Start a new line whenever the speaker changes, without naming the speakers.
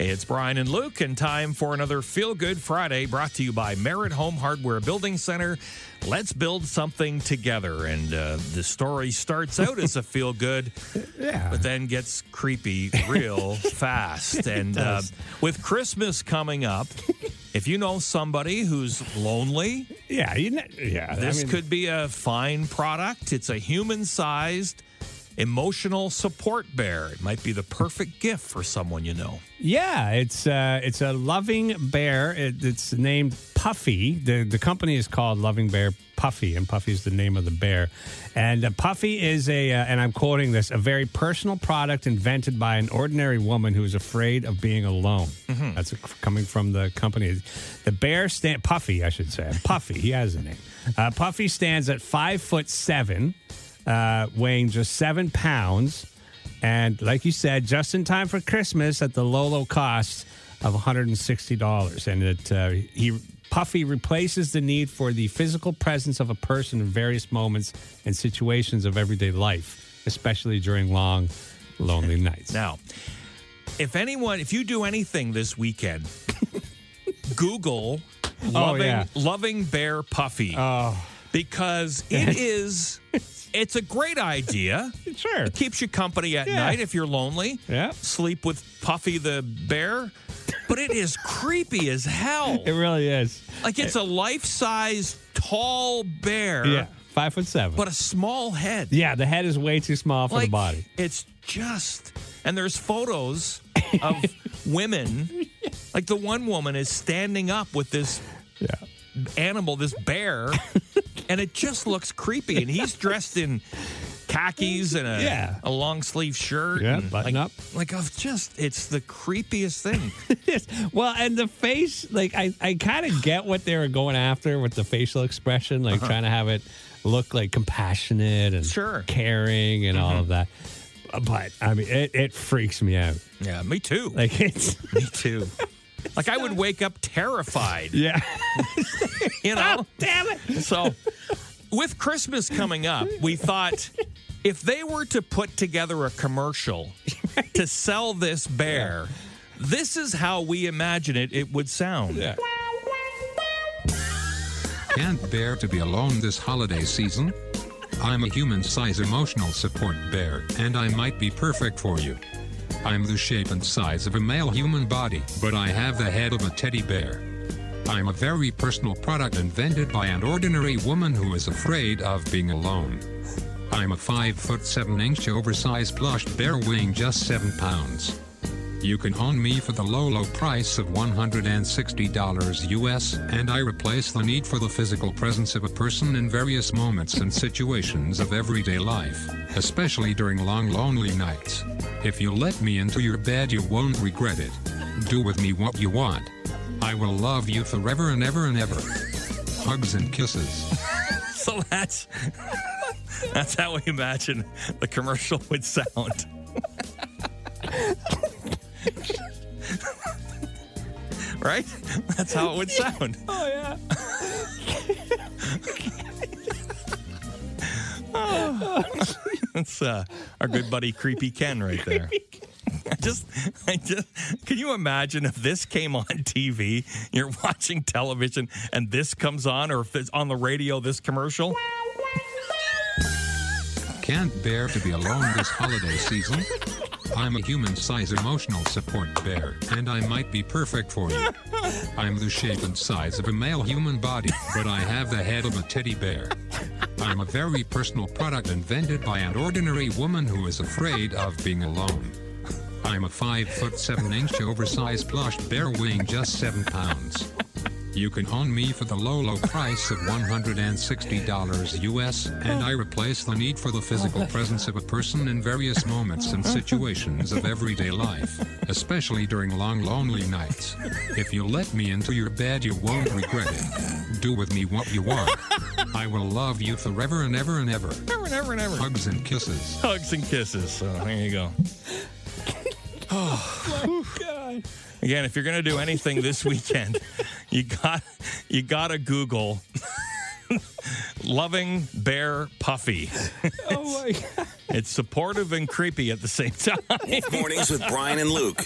It's Brian and Luke, and time for another Feel Good Friday brought to you by Merritt Home Hardware Building Center. Let's build something together. And uh, the story starts out as a feel good,
Yeah.
but then gets creepy real fast. And uh, with Christmas coming up, if you know somebody who's lonely,
Yeah. You know, yeah.
this
I mean,
could be a fine product. It's a human sized emotional support bear. It might be the perfect gift for someone you know.
Yeah, it's uh, it's a loving bear. It, it's named Puffy. The the company is called Loving Bear Puffy, and Puffy is the name of the bear. And uh, Puffy is a, uh, and I'm quoting this, a very personal product invented by an ordinary woman who is afraid of being alone. That's coming from the company. The bear stand Puffy, I should say. Puffy, he has a name. Uh, Puffy stands at five foot seven, uh, weighing just seven pounds. And like you said, just in time for Christmas at the low, low cost of $160. And it uh, he Puffy replaces the need for the physical presence of a person in various moments and situations of everyday life, especially during long, lonely nights.
Now, if anyone, if you do anything this weekend, Google loving,
Oh, yeah.
loving bear puffy
Oh,
because it is. It's a great idea.
sure.
It keeps you company at
Yeah.
night if you're lonely.
Yeah.
Sleep with Puffy the bear. But it is creepy as hell.
It really is.
Like it's a life size tall bear,
Yeah. Five foot seven.
but a small head.
yeah, the head is way too small for
like
the body.
it's just and there's photos of women like the one woman is standing up with this
Yeah.
animal this bear and it just looks creepy and he's dressed in khakis and a,
Yeah.
a long sleeve shirt
Yeah, button
like,
up.
like of just it's the creepiest thing.
Well, and the face, like I, I kind of get what they were going after with the facial expression, like uh-huh. trying to have it look like compassionate and
Sure.
caring and all of mm-hmm. that. But I mean, it, it freaks me out.
yeah me too
Like it's
me too like i would wake up terrified
yeah.
you know
Oh, damn it.
So, with Christmas coming up, we thought if they were to put together a commercial to sell this bear, this is how we imagine it it would sound.
Yeah.
Can't bear to be alone this holiday season? I'm a human size emotional support bear, and I might be perfect for you. I'm the shape and size of a male human body, but I have the head of a teddy bear. I'm a very personal product invented by an ordinary woman who is afraid of being alone. I'm a 5 foot 7 inch oversized plush bear weighing just 7 pounds. You can own me for the low, low price of $160 US, and I replace the need for the physical presence of a person in various moments and situations of everyday life, especially during long, lonely nights. If you let me into your bed, you won't regret it. Do with me what you want. I will love you forever and ever and ever. Hugs and kisses.
So that's that's how we imagine the commercial would sound. right? That's how it would sound.
Oh yeah.
That's uh, our good buddy Creepy Ken right there. I just, I just, can you imagine if this came on TV? You're watching television and this comes on, or if it's on the radio, this commercial.
Can't bear to be alone this holiday season? I'm a human size emotional support bear, and I might be perfect for you. I'm the shape and size of a male human body, but I have the head of a teddy bear. I'm a very personal product invented by an ordinary woman who is afraid of being alone. I'm a 5 foot 7 inch oversized plush bear weighing just 7 pounds. You can own me for the low, low price of $160 US, and I replace the need for the physical oh, presence of a person in various moments and situations of everyday life, especially during long, lonely nights. If you let me into your bed, you won't regret it. Do with me what you want. I will love you forever and ever and ever.
Never, never, ever.
Hugs and kisses.
Hugs and kisses. So there you go.
Oh my god.
Again, if you're going to do anything this weekend, you got you got to Google loving bear puffy.
Oh my God.
It's supportive and creepy at the same time.
Mornings with Brian and Luke.